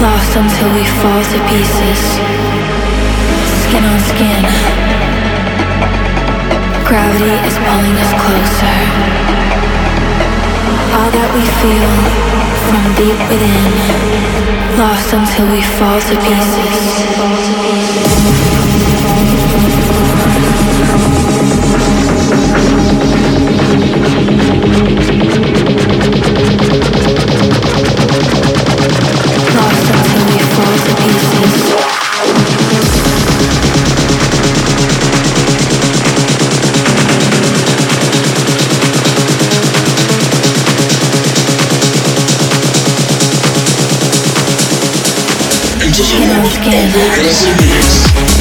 lost until we fall to pieces. Skin on skin, gravity is pulling us closer. All that we feel from deep within, lost until we fall to pieces. Into the world, and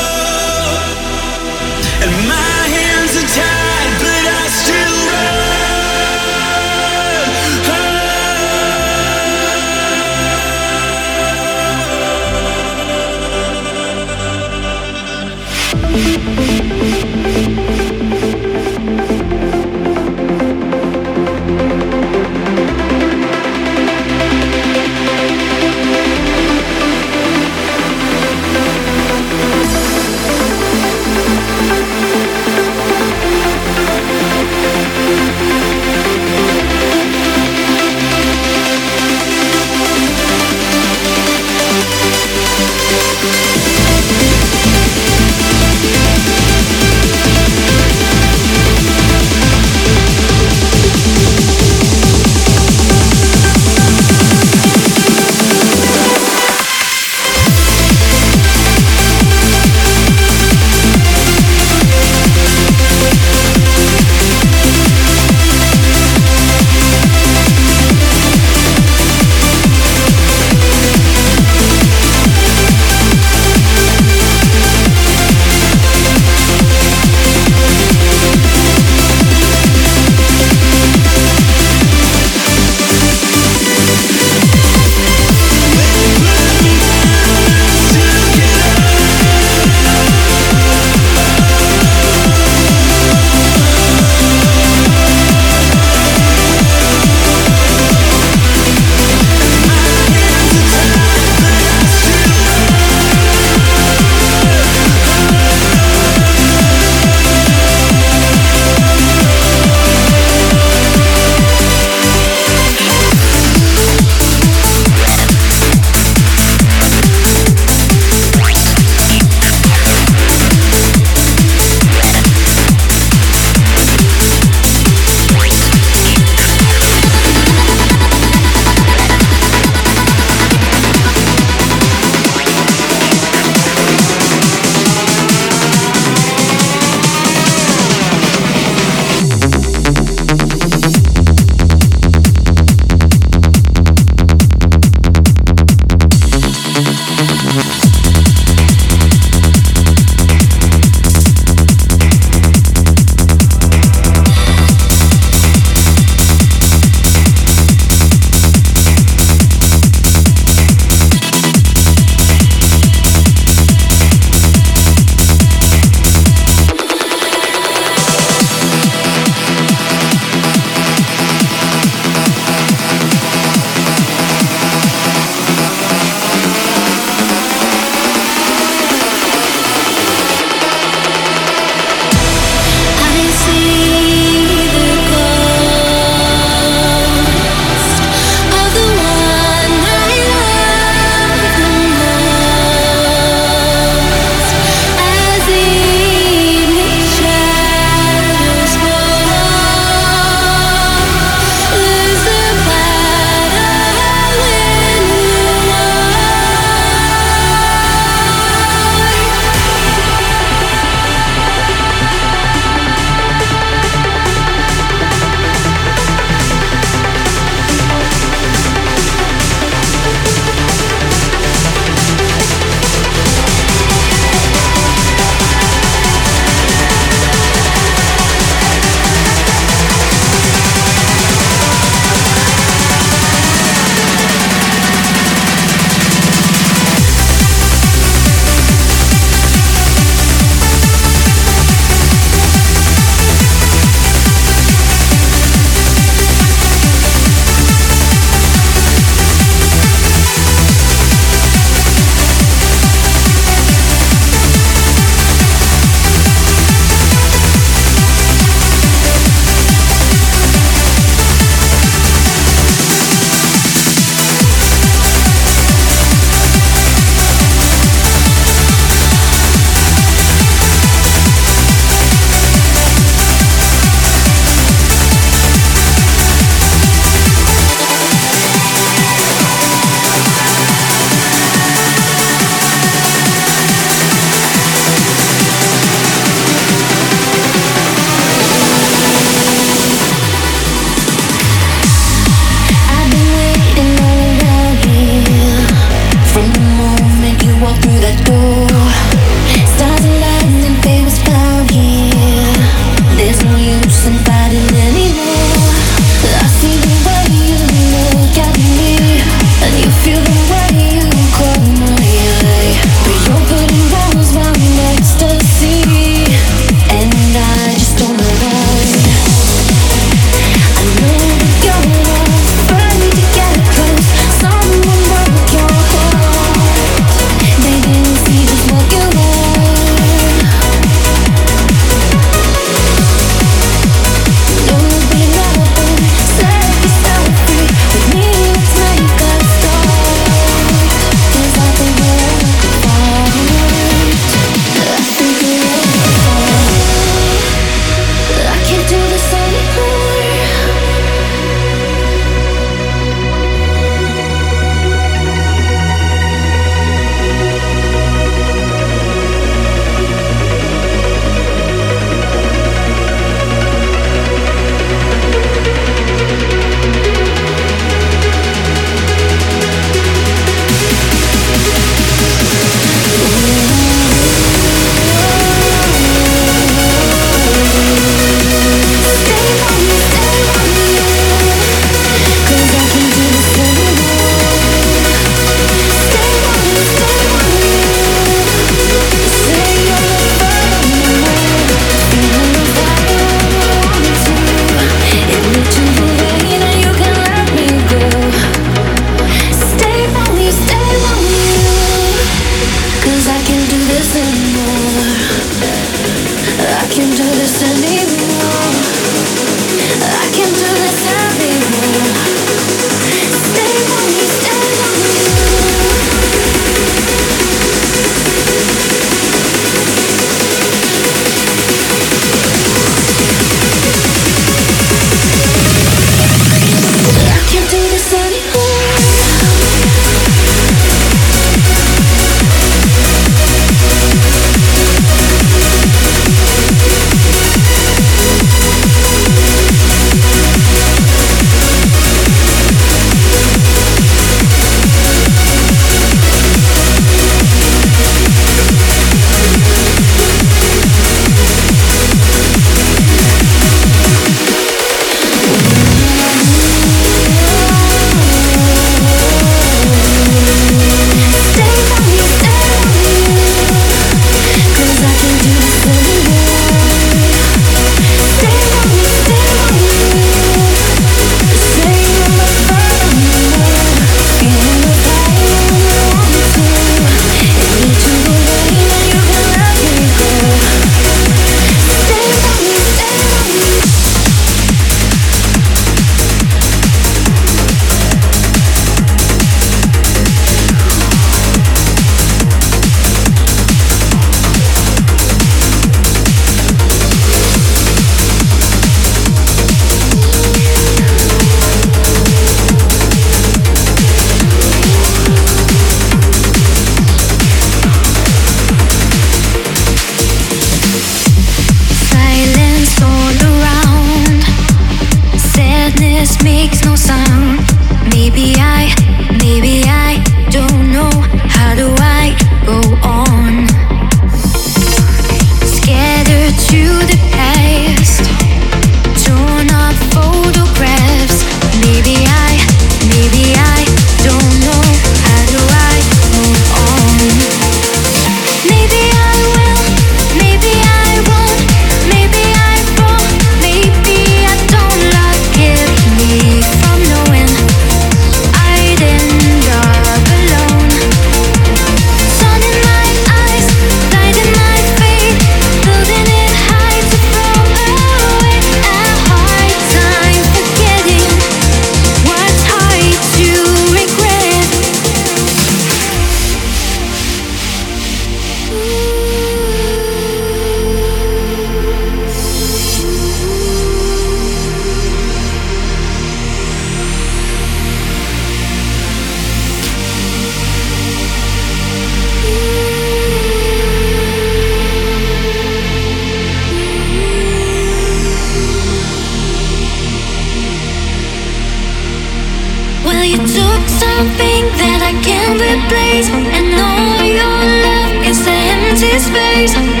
replace,